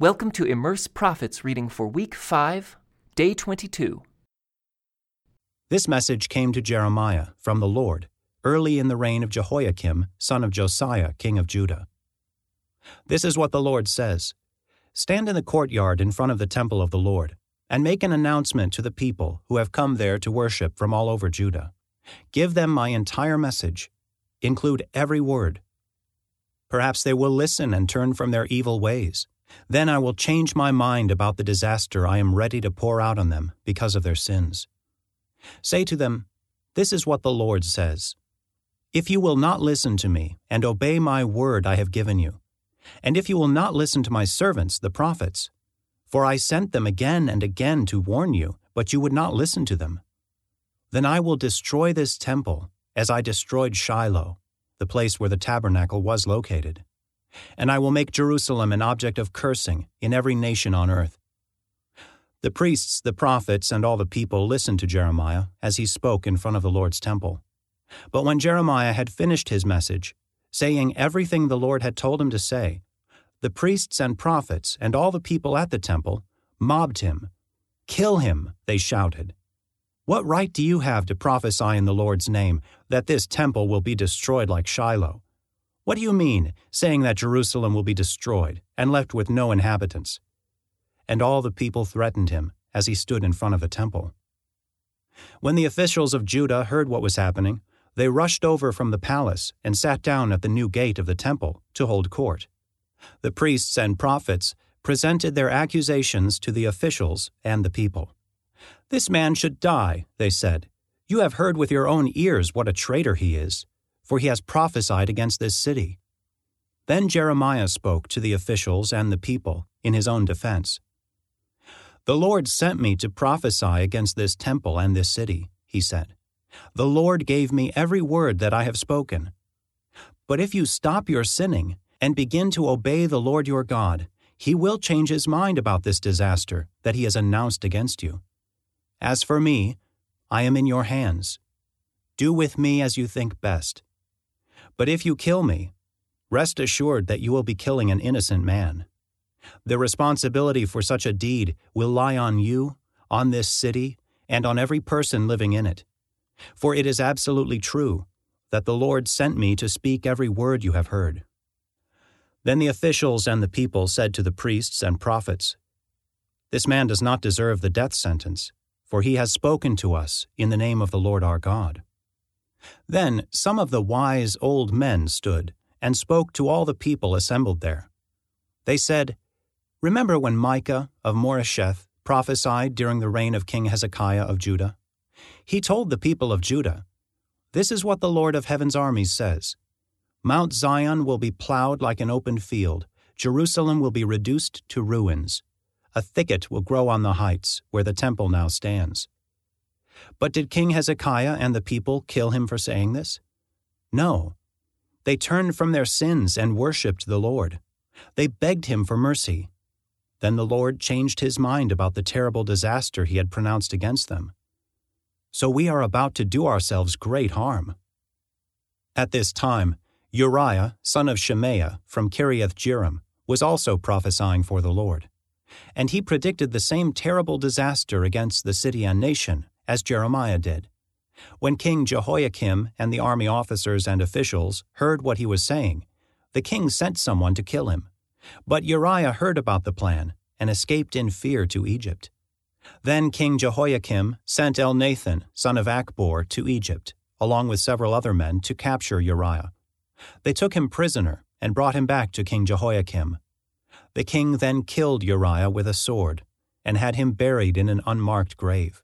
Welcome to Immerse Prophets reading for week 5, day 22. This message came to Jeremiah from the Lord early in the reign of Jehoiakim, son of Josiah, king of Judah. This is what the Lord says Stand in the courtyard in front of the temple of the Lord, and make an announcement to the people who have come there to worship from all over Judah. Give them my entire message, include every word. Perhaps they will listen and turn from their evil ways. Then I will change my mind about the disaster I am ready to pour out on them because of their sins. Say to them, This is what the Lord says If you will not listen to me and obey my word I have given you, and if you will not listen to my servants, the prophets, for I sent them again and again to warn you, but you would not listen to them, then I will destroy this temple as I destroyed Shiloh, the place where the tabernacle was located and I will make Jerusalem an object of cursing in every nation on earth. The priests, the prophets, and all the people listened to Jeremiah as he spoke in front of the Lord's temple. But when Jeremiah had finished his message, saying everything the Lord had told him to say, the priests and prophets and all the people at the temple mobbed him. Kill him, they shouted. What right do you have to prophesy in the Lord's name that this temple will be destroyed like Shiloh? What do you mean, saying that Jerusalem will be destroyed and left with no inhabitants? And all the people threatened him as he stood in front of the temple. When the officials of Judah heard what was happening, they rushed over from the palace and sat down at the new gate of the temple to hold court. The priests and prophets presented their accusations to the officials and the people. This man should die, they said. You have heard with your own ears what a traitor he is for he has prophesied against this city. Then Jeremiah spoke to the officials and the people in his own defense. The Lord sent me to prophesy against this temple and this city, he said. The Lord gave me every word that I have spoken. But if you stop your sinning and begin to obey the Lord your God, he will change his mind about this disaster that he has announced against you. As for me, I am in your hands. Do with me as you think best. But if you kill me, rest assured that you will be killing an innocent man. The responsibility for such a deed will lie on you, on this city, and on every person living in it. For it is absolutely true that the Lord sent me to speak every word you have heard. Then the officials and the people said to the priests and prophets, This man does not deserve the death sentence, for he has spoken to us in the name of the Lord our God. Then some of the wise old men stood and spoke to all the people assembled there. They said, Remember when Micah of Moresheth prophesied during the reign of King Hezekiah of Judah? He told the people of Judah, This is what the Lord of heaven's armies says Mount Zion will be plowed like an open field, Jerusalem will be reduced to ruins. A thicket will grow on the heights where the temple now stands. But did King Hezekiah and the people kill him for saying this? No. They turned from their sins and worshipped the Lord. They begged him for mercy. Then the Lord changed his mind about the terrible disaster he had pronounced against them. So we are about to do ourselves great harm. At this time, Uriah, son of Shemaiah, from Kiriath Jearim, was also prophesying for the Lord. And he predicted the same terrible disaster against the city and nation as Jeremiah did. When King Jehoiakim and the army officers and officials heard what he was saying, the king sent someone to kill him. But Uriah heard about the plan and escaped in fear to Egypt. Then King Jehoiakim sent Elnathan, son of Achbor, to Egypt, along with several other men, to capture Uriah. They took him prisoner and brought him back to King Jehoiakim. The king then killed Uriah with a sword and had him buried in an unmarked grave.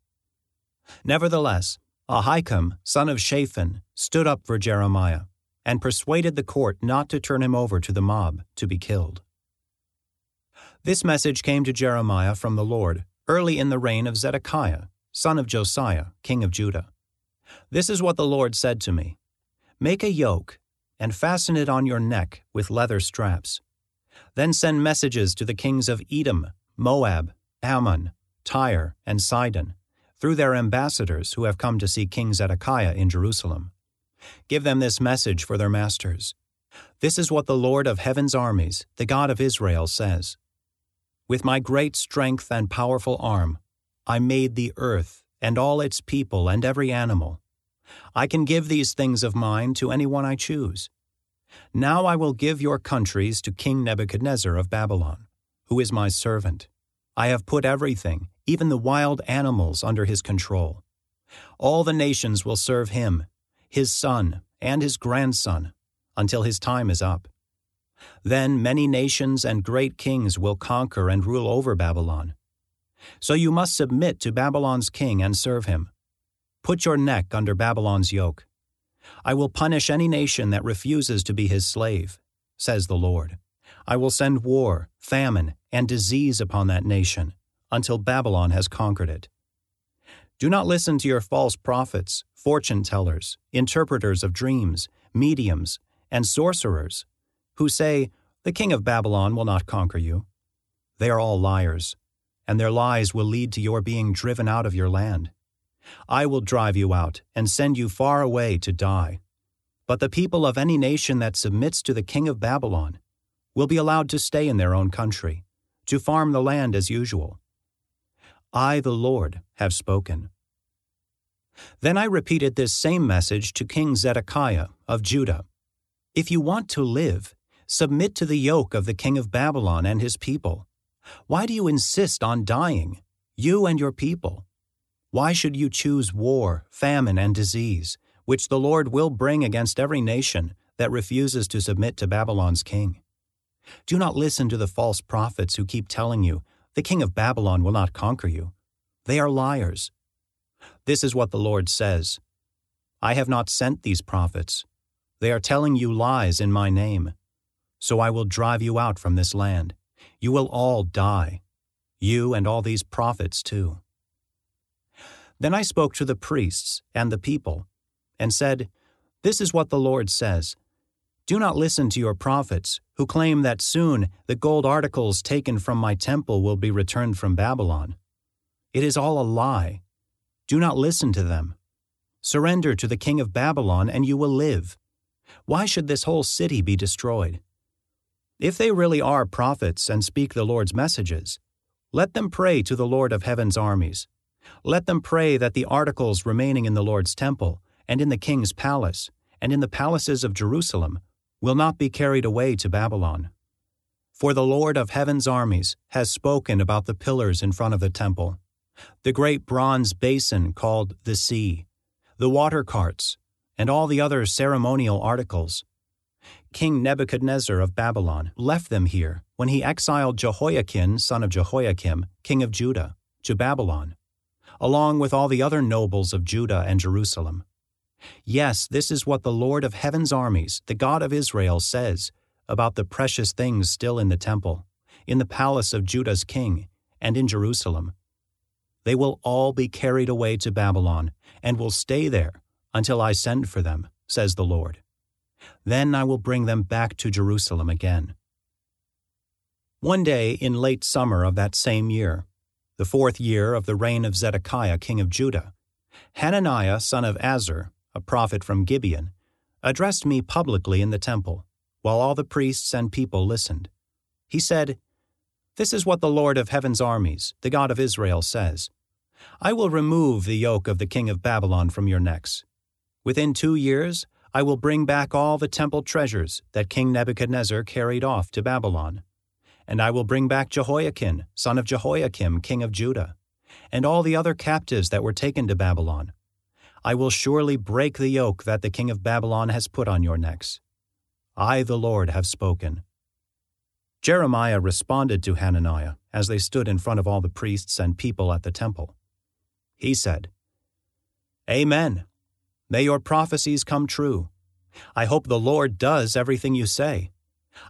Nevertheless, Ahikam, son of Shaphan, stood up for Jeremiah and persuaded the court not to turn him over to the mob to be killed. This message came to Jeremiah from the Lord early in the reign of Zedekiah, son of Josiah, king of Judah. This is what the Lord said to me Make a yoke and fasten it on your neck with leather straps. Then send messages to the kings of Edom, Moab, Ammon, Tyre, and Sidon through their ambassadors who have come to see King Zedekiah in Jerusalem. Give them this message for their masters. This is what the Lord of heaven's armies, the God of Israel, says With my great strength and powerful arm, I made the earth and all its people and every animal. I can give these things of mine to anyone I choose. Now I will give your countries to King Nebuchadnezzar of Babylon, who is my servant. I have put everything, even the wild animals, under his control. All the nations will serve him, his son, and his grandson, until his time is up. Then many nations and great kings will conquer and rule over Babylon. So you must submit to Babylon's king and serve him. Put your neck under Babylon's yoke. I will punish any nation that refuses to be his slave, says the Lord. I will send war, famine, and disease upon that nation until Babylon has conquered it. Do not listen to your false prophets, fortune tellers, interpreters of dreams, mediums, and sorcerers, who say, The king of Babylon will not conquer you. They are all liars, and their lies will lead to your being driven out of your land. I will drive you out and send you far away to die. But the people of any nation that submits to the king of Babylon will be allowed to stay in their own country, to farm the land as usual. I, the Lord, have spoken. Then I repeated this same message to King Zedekiah of Judah. If you want to live, submit to the yoke of the king of Babylon and his people. Why do you insist on dying, you and your people? Why should you choose war, famine, and disease, which the Lord will bring against every nation that refuses to submit to Babylon's king? Do not listen to the false prophets who keep telling you, the king of Babylon will not conquer you. They are liars. This is what the Lord says I have not sent these prophets. They are telling you lies in my name. So I will drive you out from this land. You will all die, you and all these prophets too. Then I spoke to the priests and the people, and said, This is what the Lord says. Do not listen to your prophets, who claim that soon the gold articles taken from my temple will be returned from Babylon. It is all a lie. Do not listen to them. Surrender to the king of Babylon, and you will live. Why should this whole city be destroyed? If they really are prophets and speak the Lord's messages, let them pray to the Lord of heaven's armies let them pray that the articles remaining in the Lord's temple, and in the king's palace, and in the palaces of Jerusalem, will not be carried away to Babylon. For the Lord of heaven's armies has spoken about the pillars in front of the temple, the great bronze basin called the sea, the water carts, and all the other ceremonial articles. King Nebuchadnezzar of Babylon left them here when he exiled Jehoiachin, son of Jehoiakim, king of Judah, to Babylon along with all the other nobles of Judah and Jerusalem. Yes, this is what the Lord of heaven's armies, the God of Israel, says about the precious things still in the temple, in the palace of Judah's king, and in Jerusalem. They will all be carried away to Babylon, and will stay there until I send for them, says the Lord. Then I will bring them back to Jerusalem again. One day in late summer of that same year, the fourth year of the reign of Zedekiah king of Judah, Hananiah son of Azur, a prophet from Gibeon, addressed me publicly in the temple, while all the priests and people listened. He said, This is what the Lord of heaven's armies, the God of Israel, says I will remove the yoke of the king of Babylon from your necks. Within two years, I will bring back all the temple treasures that King Nebuchadnezzar carried off to Babylon and I will bring back Jehoiachin, son of Jehoiakim, king of Judah, and all the other captives that were taken to Babylon. I will surely break the yoke that the king of Babylon has put on your necks. I, the Lord, have spoken. Jeremiah responded to Hananiah as they stood in front of all the priests and people at the temple. He said, Amen. May your prophecies come true. I hope the Lord does everything you say.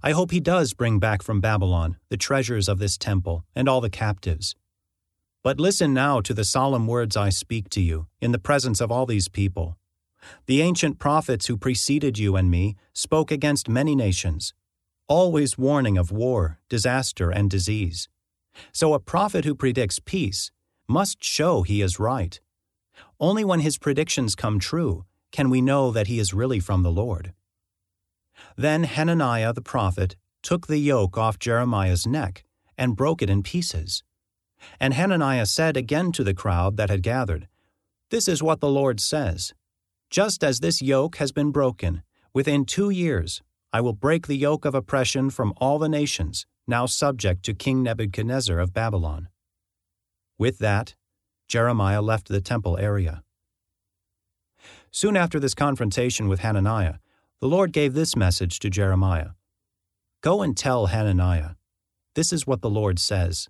I hope he does bring back from Babylon the treasures of this temple and all the captives. But listen now to the solemn words I speak to you in the presence of all these people. The ancient prophets who preceded you and me spoke against many nations, always warning of war, disaster, and disease. So a prophet who predicts peace must show he is right. Only when his predictions come true can we know that he is really from the Lord. Then Hananiah the prophet took the yoke off Jeremiah's neck and broke it in pieces. And Hananiah said again to the crowd that had gathered, This is what the Lord says Just as this yoke has been broken, within two years I will break the yoke of oppression from all the nations now subject to King Nebuchadnezzar of Babylon. With that, Jeremiah left the temple area. Soon after this confrontation with Hananiah, the Lord gave this message to Jeremiah Go and tell Hananiah, This is what the Lord says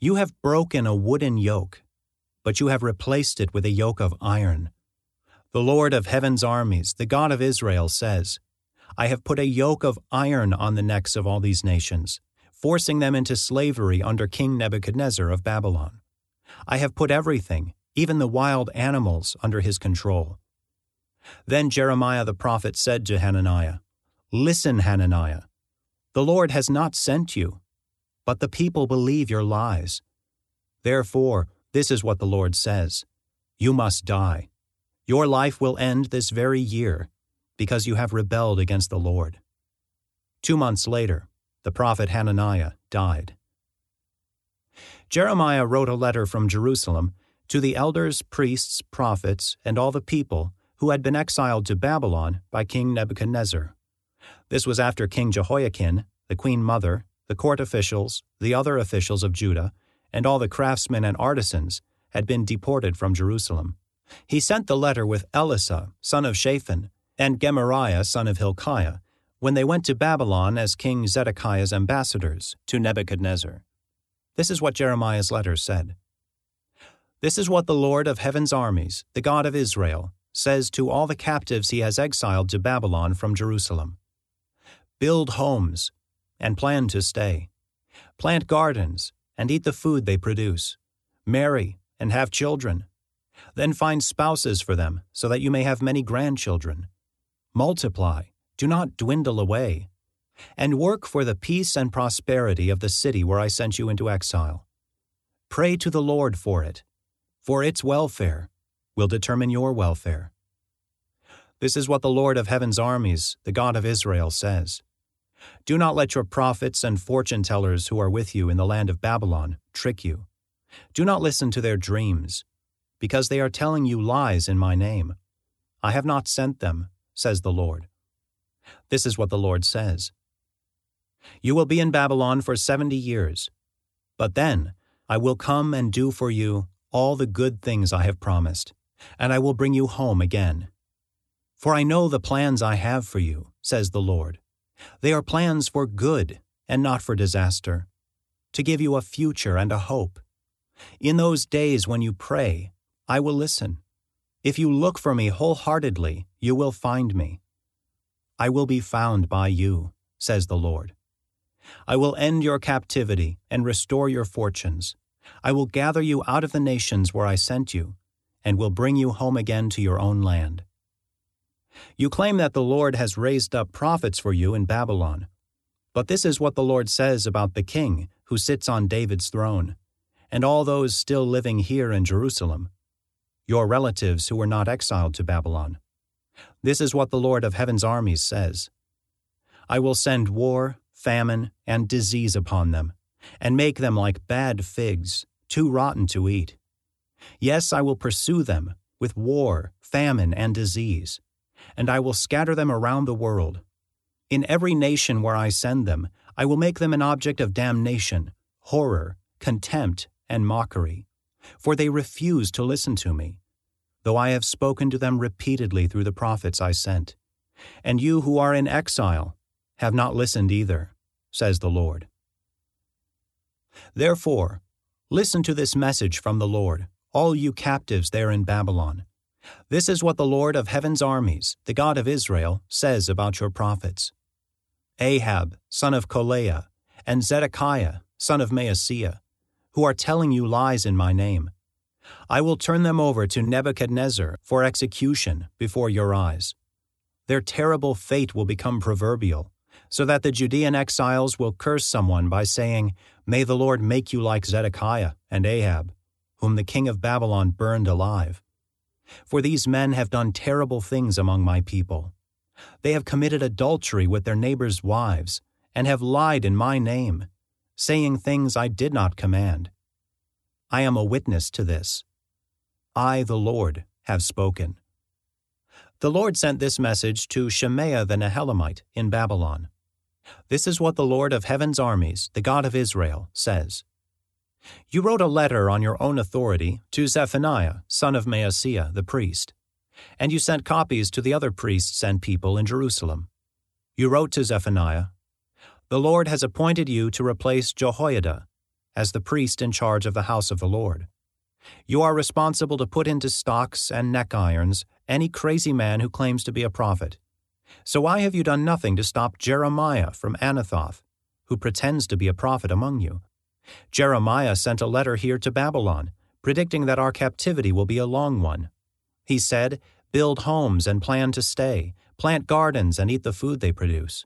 You have broken a wooden yoke, but you have replaced it with a yoke of iron. The Lord of heaven's armies, the God of Israel, says, I have put a yoke of iron on the necks of all these nations, forcing them into slavery under King Nebuchadnezzar of Babylon. I have put everything, even the wild animals, under his control. Then Jeremiah the prophet said to Hananiah, Listen, Hananiah, the Lord has not sent you, but the people believe your lies. Therefore, this is what the Lord says You must die. Your life will end this very year, because you have rebelled against the Lord. Two months later, the prophet Hananiah died. Jeremiah wrote a letter from Jerusalem to the elders, priests, prophets, and all the people who had been exiled to Babylon by King Nebuchadnezzar. This was after King Jehoiachin, the queen mother, the court officials, the other officials of Judah, and all the craftsmen and artisans had been deported from Jerusalem. He sent the letter with Elasah, son of Shaphan, and Gemariah, son of Hilkiah, when they went to Babylon as King Zedekiah's ambassadors to Nebuchadnezzar. This is what Jeremiah's letter said. This is what the Lord of heaven's armies, the God of Israel, says to all the captives he has exiled to Babylon from Jerusalem Build homes and plan to stay. Plant gardens and eat the food they produce. Marry and have children. Then find spouses for them so that you may have many grandchildren. Multiply, do not dwindle away. And work for the peace and prosperity of the city where I sent you into exile. Pray to the Lord for it, for its welfare will determine your welfare. This is what the Lord of heaven's armies, the God of Israel, says. Do not let your prophets and fortune tellers who are with you in the land of Babylon trick you. Do not listen to their dreams, because they are telling you lies in my name. I have not sent them, says the Lord. This is what the Lord says You will be in Babylon for seventy years, but then I will come and do for you all the good things I have promised, and I will bring you home again. For I know the plans I have for you, says the Lord. They are plans for good and not for disaster, to give you a future and a hope. In those days when you pray, I will listen. If you look for me wholeheartedly, you will find me. I will be found by you, says the Lord. I will end your captivity and restore your fortunes. I will gather you out of the nations where I sent you, and will bring you home again to your own land. You claim that the Lord has raised up prophets for you in Babylon. But this is what the Lord says about the king who sits on David's throne, and all those still living here in Jerusalem, your relatives who were not exiled to Babylon. This is what the Lord of heaven's armies says I will send war, famine, and disease upon them, and make them like bad figs, too rotten to eat. Yes, I will pursue them with war, famine, and disease and I will scatter them around the world. In every nation where I send them, I will make them an object of damnation, horror, contempt, and mockery. For they refuse to listen to me, though I have spoken to them repeatedly through the prophets I sent. And you who are in exile have not listened either, says the Lord. Therefore, listen to this message from the Lord, all you captives there in Babylon. This is what the Lord of heaven's armies, the God of Israel, says about your prophets Ahab, son of Kolaiah, and Zedekiah, son of Maaseiah, who are telling you lies in my name. I will turn them over to Nebuchadnezzar for execution before your eyes. Their terrible fate will become proverbial, so that the Judean exiles will curse someone by saying, May the Lord make you like Zedekiah and Ahab, whom the king of Babylon burned alive. For these men have done terrible things among my people. They have committed adultery with their neighbors' wives, and have lied in my name. saying things I did not command. I am a witness to this. I, the Lord, have spoken. The Lord sent this message to Shemaiah the Nehelamite in Babylon. This is what the Lord of heaven's armies, the God of Israel, says. You wrote a letter on your own authority to Zephaniah, son of Maaseiah, the priest, and you sent copies to the other priests and people in Jerusalem. You wrote to Zephaniah, The Lord has appointed you to replace Jehoiada as the priest in charge of the house of the Lord. You are responsible to put into stocks and neck irons any crazy man who claims to be a prophet. So why have you done nothing to stop Jeremiah from Anathoth, who pretends to be a prophet among you? Jeremiah sent a letter here to Babylon, predicting that our captivity will be a long one. He said, Build homes and plan to stay, plant gardens and eat the food they produce.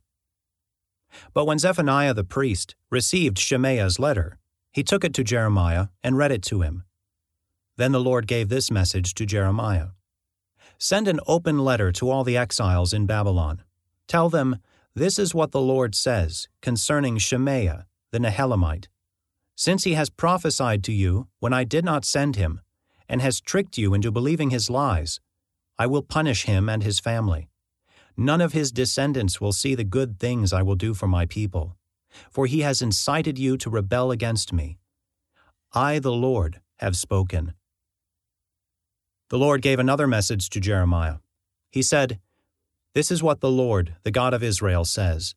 But when Zephaniah the priest received Shemaiah's letter, he took it to Jeremiah and read it to him. Then the Lord gave this message to Jeremiah Send an open letter to all the exiles in Babylon. Tell them, This is what the Lord says concerning Shemaiah the Nehelamite. Since he has prophesied to you when I did not send him, and has tricked you into believing his lies, I will punish him and his family. None of his descendants will see the good things I will do for my people, for he has incited you to rebel against me. I, the Lord, have spoken. The Lord gave another message to Jeremiah. He said, This is what the Lord, the God of Israel, says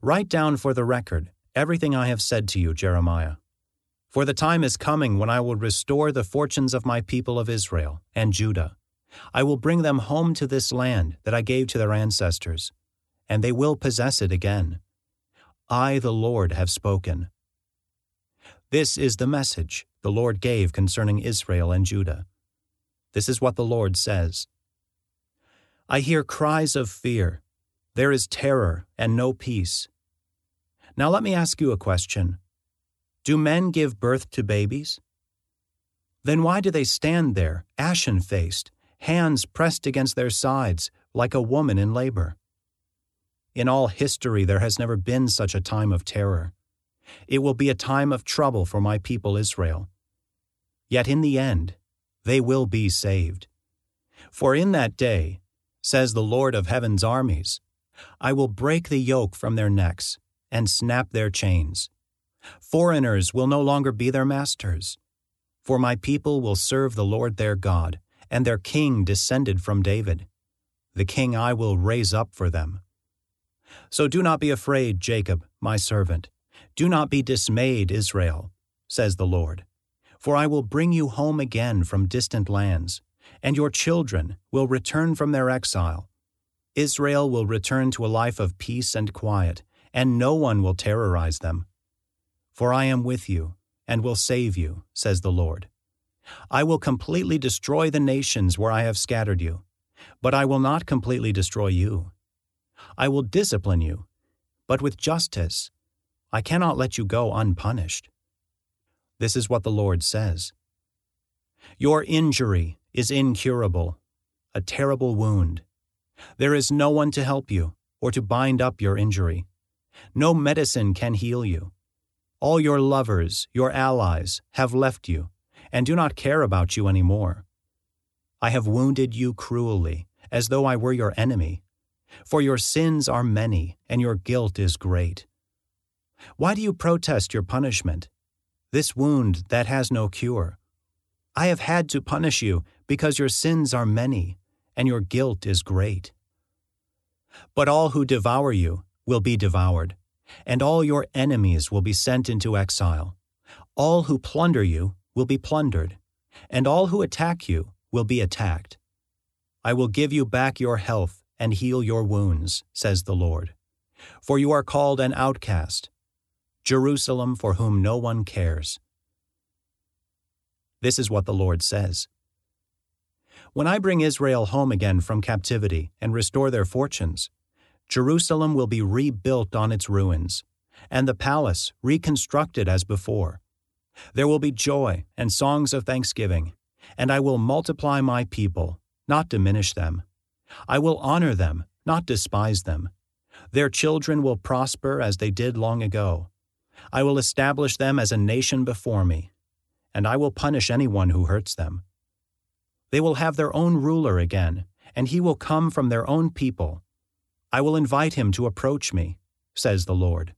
Write down for the record everything I have said to you, Jeremiah. For the time is coming when I will restore the fortunes of my people of Israel and Judah. I will bring them home to this land that I gave to their ancestors, and they will possess it again. I, the Lord, have spoken. This is the message the Lord gave concerning Israel and Judah. This is what the Lord says I hear cries of fear. There is terror and no peace. Now let me ask you a question Do men give birth to babies? Then why do they stand there, ashen faced, hands pressed against their sides, like a woman in labor? In all history, there has never been such a time of terror. It will be a time of trouble for my people Israel. Yet in the end, they will be saved. For in that day, says the Lord of heaven's armies, I will break the yoke from their necks and snap their chains. Foreigners will no longer be their masters. For my people will serve the Lord their God, and their king descended from David. The king I will raise up for them. So do not be afraid, Jacob, my servant. Do not be dismayed, Israel, says the Lord for I will bring you home again from distant lands, and your children will return from their exile. Israel will return to a life of peace and quiet, and no one will terrorize them. For I am with you, and will save you, says the Lord. I will completely destroy the nations where I have scattered you, but I will not completely destroy you. I will discipline you, but with justice. I cannot let you go unpunished. This is what the Lord says Your injury is incurable, a terrible wound. There is no one to help you or to bind up your injury. No medicine can heal you. All your lovers, your allies, have left you and do not care about you any more. I have wounded you cruelly, as though I were your enemy. For your sins are many, and your guilt is great. Why do you protest your punishment? this wound that has no cure. I have had to punish you because your sins are many and your guilt is great. But all who devour you will be devoured, and all your enemies will be sent into exile. All who plunder you will be plundered, and all who attack you will be attacked. I will give you back your health and heal your wounds, says the Lord. For you are called an outcast Jerusalem for whom no one cares. This is what the Lord says When I bring Israel home again from captivity and restore their fortunes, Jerusalem will be rebuilt on its ruins, and the palace reconstructed as before. There will be joy and songs of thanksgiving, and I will multiply my people, not diminish them. I will honor them, not despise them. Their children will prosper as they did long ago I will establish them as a nation before me, and I will punish anyone who hurts them. They will have their own ruler again, and he will come from their own people. I will invite him to approach me, says the Lord.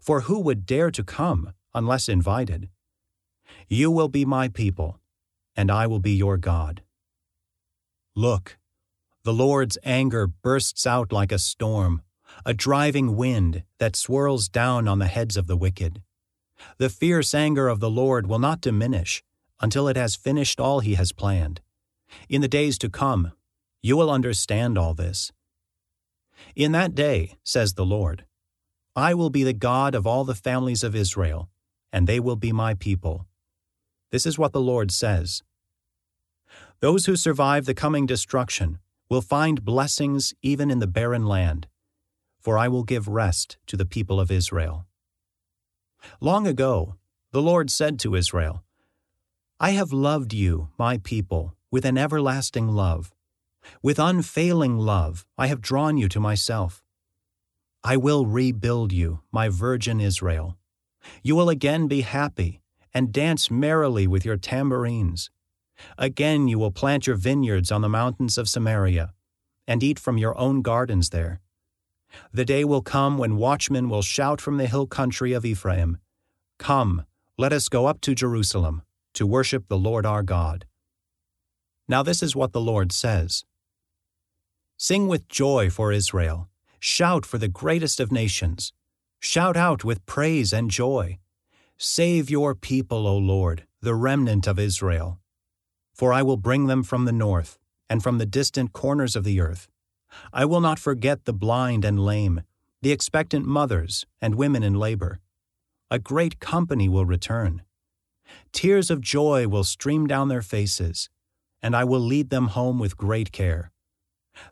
For who would dare to come unless invited? You will be my people, and I will be your God. Look, the Lord's anger bursts out like a storm, a driving wind that swirls down on the heads of the wicked. The fierce anger of the Lord will not diminish until it has finished all he has planned. In the days to come, you will understand all this. In that day, says the Lord, I will be the God of all the families of Israel, and they will be my people. This is what the Lord says. Those who survive the coming destruction will find blessings even in the barren land, for I will give rest to the people of Israel. Long ago, the Lord said to Israel, I have loved you, my people, with an everlasting love. With unfailing love, I have drawn you to myself. I will rebuild you, my virgin Israel. You will again be happy and dance merrily with your tambourines. Again you will plant your vineyards on the mountains of Samaria, and eat from your own gardens there. The day will come when watchmen will shout from the hill country of Ephraim, Come, let us go up to Jerusalem, to worship the Lord our God. Now this is what the Lord says Sing with joy for Israel, shout for the greatest of nations, shout out with praise and joy. Save your people, O Lord, the remnant of Israel. For I will bring them from the north, and from the distant corners of the earth. I will not forget the blind and lame, the expectant mothers and women in labor. A great company will return. Tears of joy will stream down their faces, and I will lead them home with great care.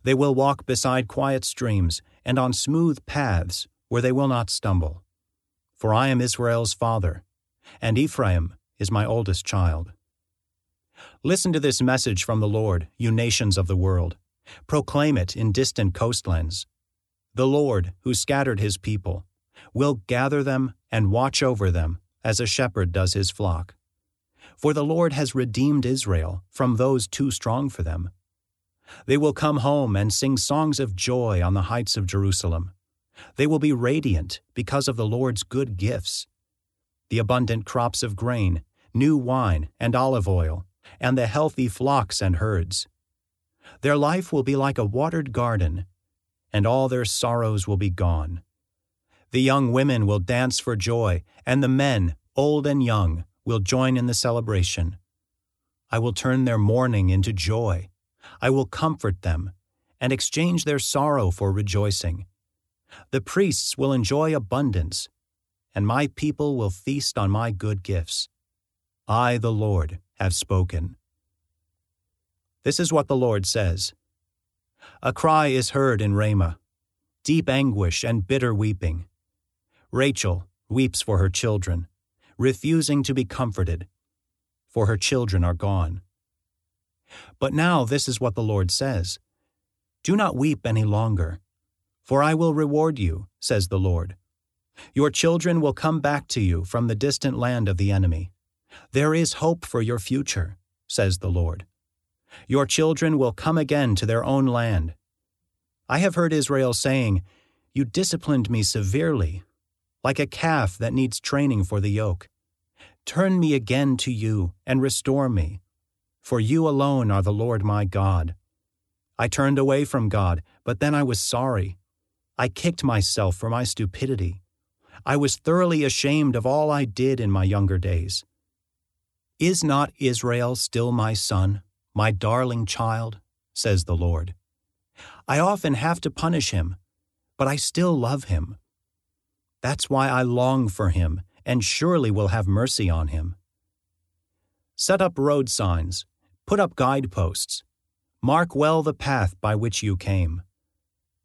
They will walk beside quiet streams and on smooth paths where they will not stumble. For I am Israel's father, and Ephraim is my oldest child. Listen to this message from the Lord, you nations of the world. Proclaim it in distant coastlands. The Lord, who scattered his people, will gather them and watch over them as a shepherd does his flock. For the Lord has redeemed Israel from those too strong for them. They will come home and sing songs of joy on the heights of Jerusalem. They will be radiant because of the Lord's good gifts the abundant crops of grain, new wine, and olive oil and the healthy flocks and herds. Their life will be like a watered garden, and all their sorrows will be gone. The young women will dance for joy, and the men, old and young, will join in the celebration. I will turn their mourning into joy. I will comfort them, and exchange their sorrow for rejoicing. The priests will enjoy abundance, and my people will feast on my good gifts. I, the Lord, have spoken. This is what the Lord says A cry is heard in Ramah, deep anguish and bitter weeping. Rachel weeps for her children, refusing to be comforted, for her children are gone. But now this is what the Lord says Do not weep any longer, for I will reward you, says the Lord. Your children will come back to you from the distant land of the enemy. There is hope for your future, says the Lord. Your children will come again to their own land. I have heard Israel saying, You disciplined me severely, like a calf that needs training for the yoke. Turn me again to you and restore me, for you alone are the Lord my God. I turned away from God, but then I was sorry. I kicked myself for my stupidity. I was thoroughly ashamed of all I did in my younger days. Is not Israel still my son, my darling child? says the Lord. I often have to punish him, but I still love him. That's why I long for him and surely will have mercy on him. Set up road signs, put up guideposts, mark well the path by which you came.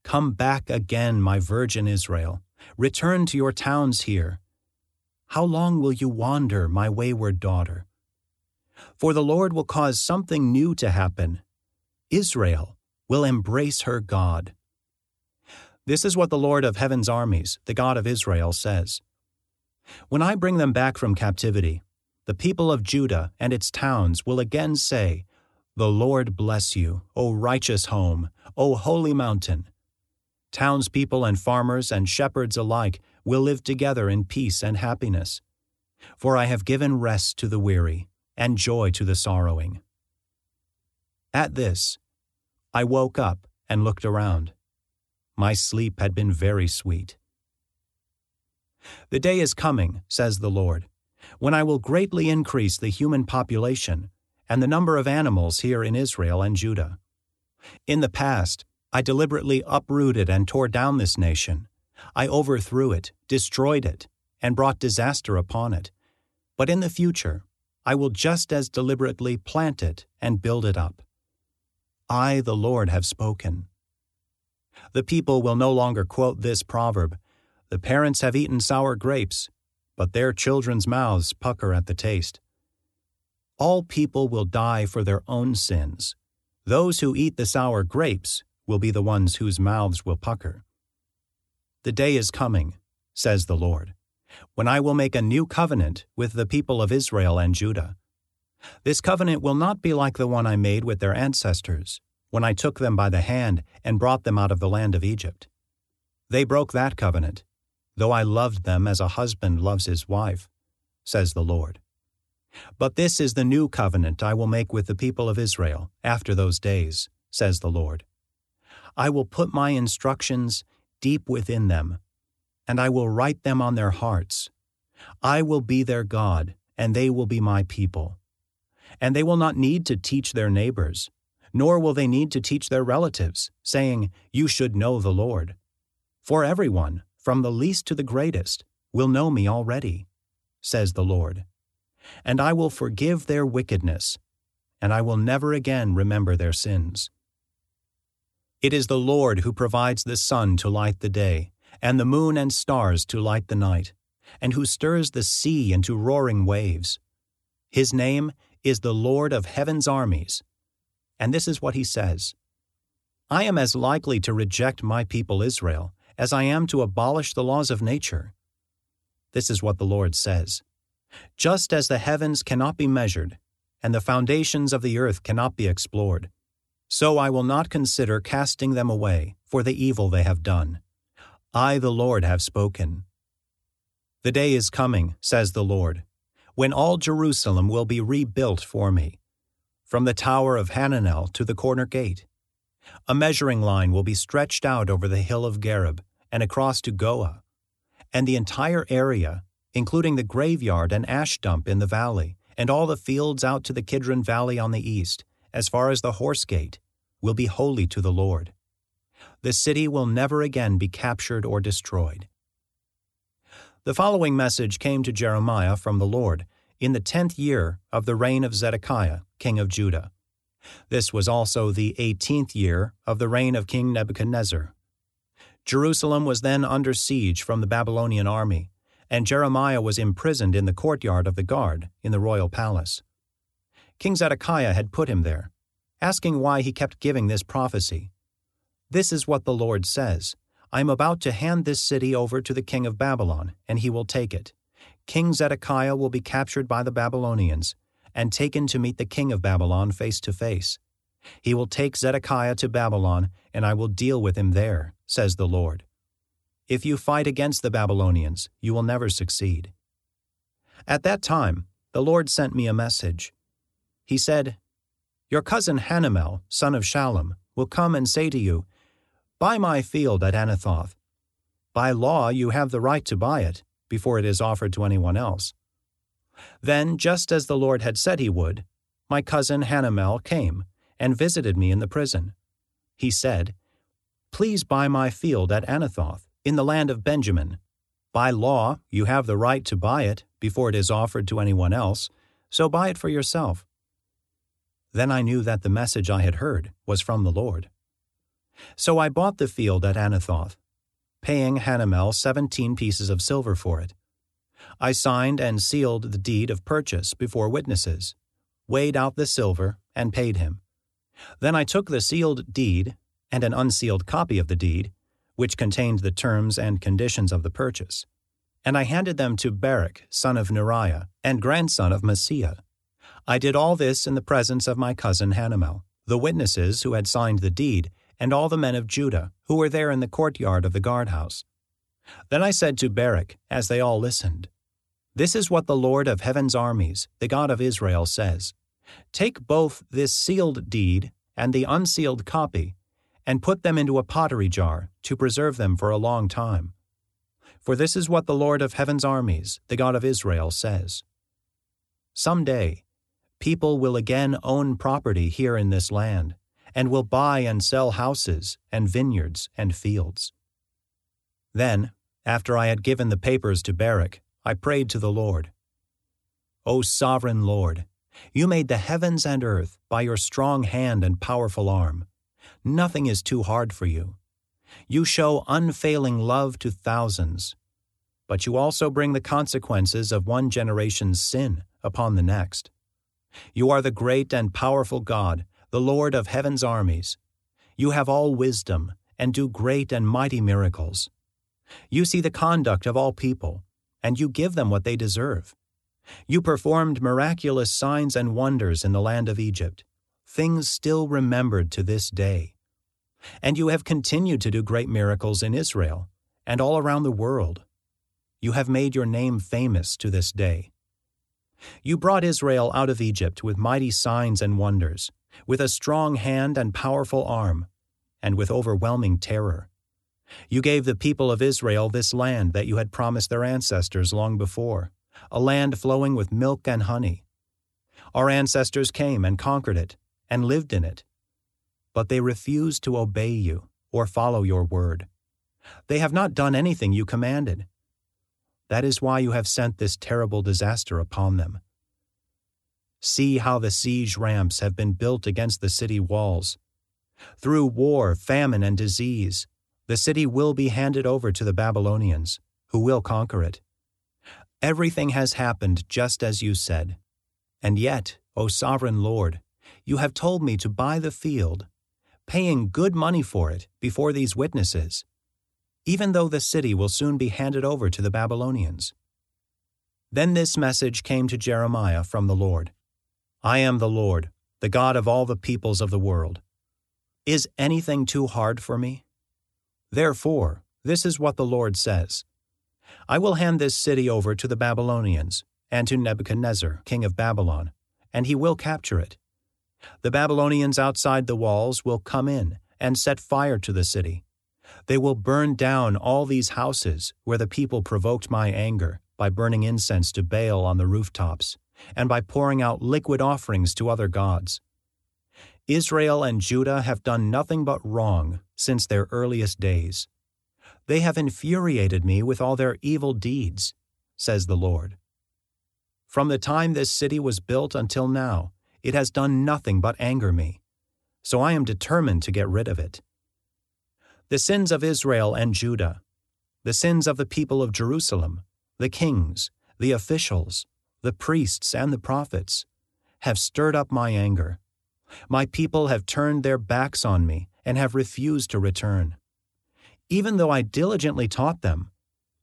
Come back again, my virgin Israel, return to your towns here. How long will you wander, my wayward daughter? For the Lord will cause something new to happen. Israel will embrace her God. This is what the Lord of heaven's armies, the God of Israel, says When I bring them back from captivity, the people of Judah and its towns will again say, The Lord bless you, O righteous home, O holy mountain. Townspeople and farmers and shepherds alike will live together in peace and happiness. For I have given rest to the weary and joy to the sorrowing. At this, I woke up and looked around. My sleep had been very sweet. The day is coming, says the Lord, when I will greatly increase the human population and the number of animals here in Israel and Judah. In the past, I deliberately uprooted and tore down this nation. I overthrew it, destroyed it, and brought disaster upon it. But in the future, I will just as deliberately plant it and build it up. I, the Lord, have spoken. The people will no longer quote this proverb The parents have eaten sour grapes, but their children's mouths pucker at the taste. All people will die for their own sins. Those who eat the sour grapes will be the ones whose mouths will pucker. The day is coming, says the Lord, when I will make a new covenant with the people of Israel and Judah. This covenant will not be like the one I made with their ancestors, when I took them by the hand and brought them out of the land of Egypt. They broke that covenant, though I loved them as a husband loves his wife, says the Lord. But this is the new covenant I will make with the people of Israel after those days, says the Lord. I will put my instructions deep within them, and I will write them on their hearts. I will be their God, and they will be my people and they will not need to teach their neighbors, nor will they need to teach their relatives, saying, You should know the Lord. For everyone, from the least to the greatest, will know me already, says the Lord. And I will forgive their wickedness, and I will never again remember their sins. It is the Lord who provides the sun to light the day, and the moon and stars to light the night, and who stirs the sea into roaring waves. His name is the Lord of heaven's armies. And this is what he says I am as likely to reject my people Israel as I am to abolish the laws of nature. This is what the Lord says Just as the heavens cannot be measured, and the foundations of the earth cannot be explored, so I will not consider casting them away for the evil they have done. I, the Lord, have spoken. The day is coming, says the Lord, when all Jerusalem will be rebuilt for me, from the tower of Hananel to the corner gate. A measuring line will be stretched out over the hill of Gareb and across to Goah, and the entire area, including the graveyard and ash dump in the valley, and all the fields out to the Kidron Valley on the east, as far as the horse gate, will be holy to the Lord. The city will never again be captured or destroyed. The following message came to Jeremiah from the Lord in the tenth year of the reign of Zedekiah, king of Judah. This was also the eighteenth year of the reign of King Nebuchadnezzar. Jerusalem was then under siege from the Babylonian army, and Jeremiah was imprisoned in the courtyard of the guard in the royal palace. King Zedekiah had put him there, asking why he kept giving this prophecy. This is what the Lord says I am about to hand this city over to the king of Babylon, and he will take it. King Zedekiah will be captured by the Babylonians and taken to meet the king of Babylon face to face. He will take Zedekiah to Babylon, and I will deal with him there, says the Lord. If you fight against the Babylonians, you will never succeed. At that time, the Lord sent me a message. He said, Your cousin Hanamel, son of Shallum, will come and say to you, Buy my field at Anathoth. By law, you have the right to buy it before it is offered to anyone else. Then, just as the Lord had said he would, my cousin Hanamel came and visited me in the prison. He said, Please buy my field at Anathoth, in the land of Benjamin. By law, you have the right to buy it before it is offered to anyone else, so buy it for yourself. Then I knew that the message I had heard was from the Lord. So I bought the field at Anathoth, paying Hanamel seventeen pieces of silver for it. I signed and sealed the deed of purchase before witnesses, weighed out the silver, and paid him. Then I took the sealed deed and an unsealed copy of the deed, which contained the terms and conditions of the purchase. and I handed them to Baruch, son of Neriah, and grandson of Mahseiah. I did all this in the presence of my cousin Hanamel, the witnesses who had signed the deed, and all the men of Judah, who were there in the courtyard of the guardhouse. Then I said to Baruch, as they all listened, This is what the Lord of heaven's armies, the God of Israel, says Take both this sealed deed and the unsealed copy, and put them into a pottery jar to preserve them for a long time. For this is what the Lord of heaven's armies, the God of Israel, says Some day, people will again own property here in this land, and will buy and sell houses, and vineyards, and fields. Then, after I had given the papers to Baruch, I prayed to the Lord. O sovereign Lord, you made the heavens and earth by your strong hand and powerful arm. Nothing is too hard for you. You show unfailing love to thousands, but you also bring the consequences of one generation's sin upon the next. You are the great and powerful God, the Lord of heaven's armies. You have all wisdom and do great and mighty miracles. You see the conduct of all people, and you give them what they deserve. You performed miraculous signs and wonders in the land of Egypt, things still remembered to this day. And you have continued to do great miracles in Israel and all around the world. You have made your name famous to this day. You brought Israel out of Egypt with mighty signs and wonders, with a strong hand and powerful arm, and with overwhelming terror. You gave the people of Israel this land that you had promised their ancestors long before, a land flowing with milk and honey. Our ancestors came and conquered it, and lived in it. But they refused to obey you or follow your word. They have not done anything you commanded. That is why you have sent this terrible disaster upon them. See how the siege ramps have been built against the city walls. Through war, famine, and disease, the city will be handed over to the Babylonians, who will conquer it. Everything has happened just as you said. And yet, O sovereign Lord, you have told me to buy the field, paying good money for it before these witnesses, even though the city will soon be handed over to the Babylonians. Then this message came to Jeremiah from the Lord I am the Lord, the God of all the peoples of the world. Is anything too hard for me? Therefore, this is what the Lord says I will hand this city over to the Babylonians and to Nebuchadnezzar, king of Babylon, and he will capture it. The Babylonians outside the walls will come in and set fire to the city. They will burn down all these houses where the people provoked my anger by burning incense to Baal on the rooftops and by pouring out liquid offerings to other gods. Israel and Judah have done nothing but wrong since their earliest days. They have infuriated me with all their evil deeds, says the Lord. From the time this city was built until now, it has done nothing but anger me, so I am determined to get rid of it. The sins of Israel and Judah, the sins of the people of Jerusalem, the kings, the officials, the priests, and the prophets, have stirred up my anger. My people have turned their backs on me and have refused to return. Even though I diligently taught them,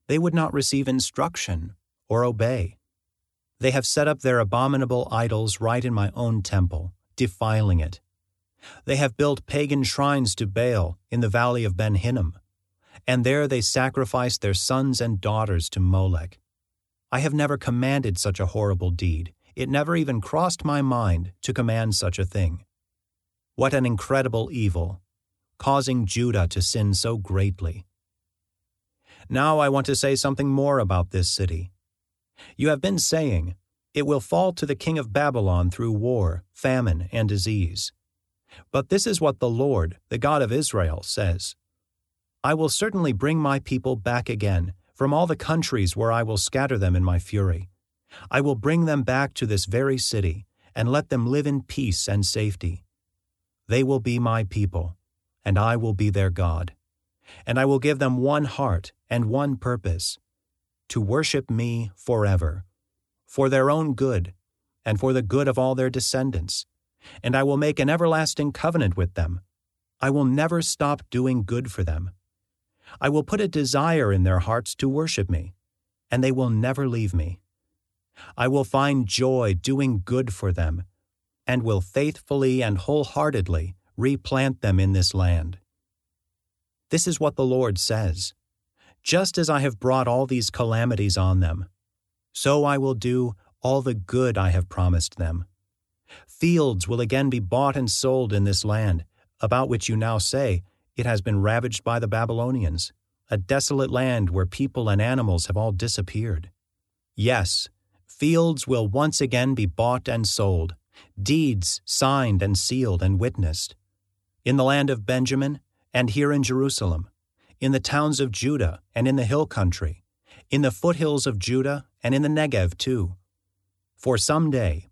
they would not receive instruction or obey. They have set up their abominable idols right in my own temple, defiling it. They have built pagan shrines to Baal in the valley of Ben Hinnom, and there they sacrificed their sons and daughters to Molech. I have never commanded such a horrible deed. It never even crossed my mind to command such a thing. What an incredible evil, causing Judah to sin so greatly. Now I want to say something more about this city. You have been saying, It will fall to the king of Babylon through war, famine, and disease. But this is what the Lord, the God of Israel, says I will certainly bring my people back again from all the countries where I will scatter them in my fury. I will bring them back to this very city and let them live in peace and safety. They will be my people, and I will be their God. And I will give them one heart and one purpose to worship me forever, for their own good, and for the good of all their descendants. And I will make an everlasting covenant with them. I will never stop doing good for them. I will put a desire in their hearts to worship me. and they will never leave me. I will find joy doing good for them, and will faithfully and wholeheartedly replant them in this land. This is what the Lord says Just as I have brought all these calamities on them, so I will do all the good I have promised them. Fields will again be bought and sold in this land, about which you now say, It has been ravaged by the Babylonians, a desolate land where people and animals have all disappeared. Yes, fields will once again be bought and sold, deeds signed and sealed and witnessed. In the land of Benjamin, and here in Jerusalem, in the towns of Judah and in the hill country, in the foothills of Judah and in the Negev too. For some day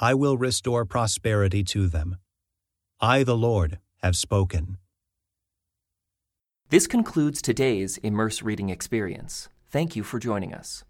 I will restore prosperity to them. I, the Lord, have spoken. This concludes today's Immerse Reading Experience. Thank you for joining us.